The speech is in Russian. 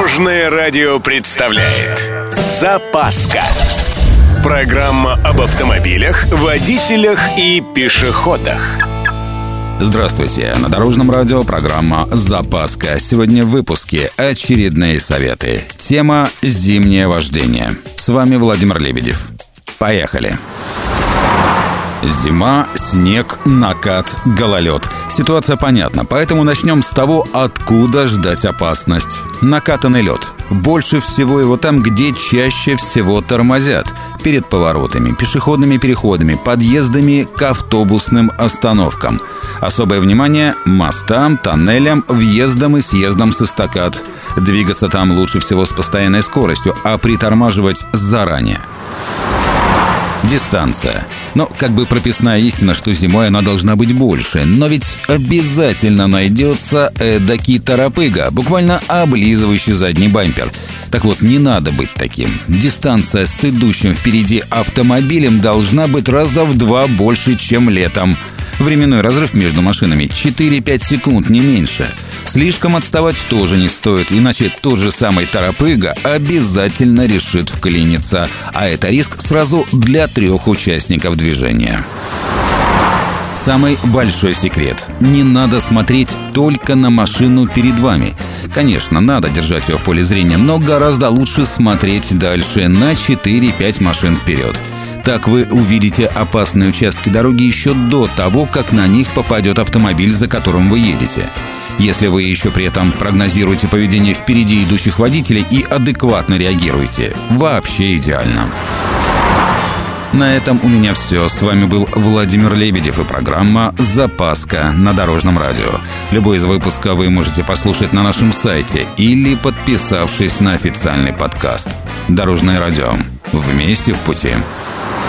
Дорожное радио представляет Запаска Программа об автомобилях, водителях и пешеходах Здравствуйте! На Дорожном радио программа «Запаска». Сегодня в выпуске очередные советы. Тема «Зимнее вождение». С вами Владимир Лебедев. Поехали! Зима, снег, накат, гололед. Ситуация понятна, поэтому начнем с того, откуда ждать опасность. Накатанный лед. Больше всего его там, где чаще всего тормозят. Перед поворотами, пешеходными переходами, подъездами к автобусным остановкам. Особое внимание – мостам, тоннелям, въездам и съездам с эстакад. Двигаться там лучше всего с постоянной скоростью, а притормаживать заранее. Дистанция. Ну, как бы прописная истина, что зимой она должна быть больше. Но ведь обязательно найдется эдакий торопыга, буквально облизывающий задний бампер. Так вот, не надо быть таким. Дистанция с идущим впереди автомобилем должна быть раза в два больше, чем летом. Временной разрыв между машинами 4-5 секунд, не меньше. Слишком отставать тоже не стоит, иначе тот же самый Тарапыга обязательно решит вклиниться. А это риск сразу для трех участников движения. Самый большой секрет. Не надо смотреть только на машину перед вами. Конечно, надо держать ее в поле зрения, но гораздо лучше смотреть дальше на 4-5 машин вперед. Так вы увидите опасные участки дороги еще до того, как на них попадет автомобиль, за которым вы едете. Если вы еще при этом прогнозируете поведение впереди идущих водителей и адекватно реагируете, вообще идеально. На этом у меня все. С вами был Владимир Лебедев и программа «Запаска» на Дорожном радио. Любой из выпусков вы можете послушать на нашем сайте или подписавшись на официальный подкаст. Дорожное радио. Вместе в пути.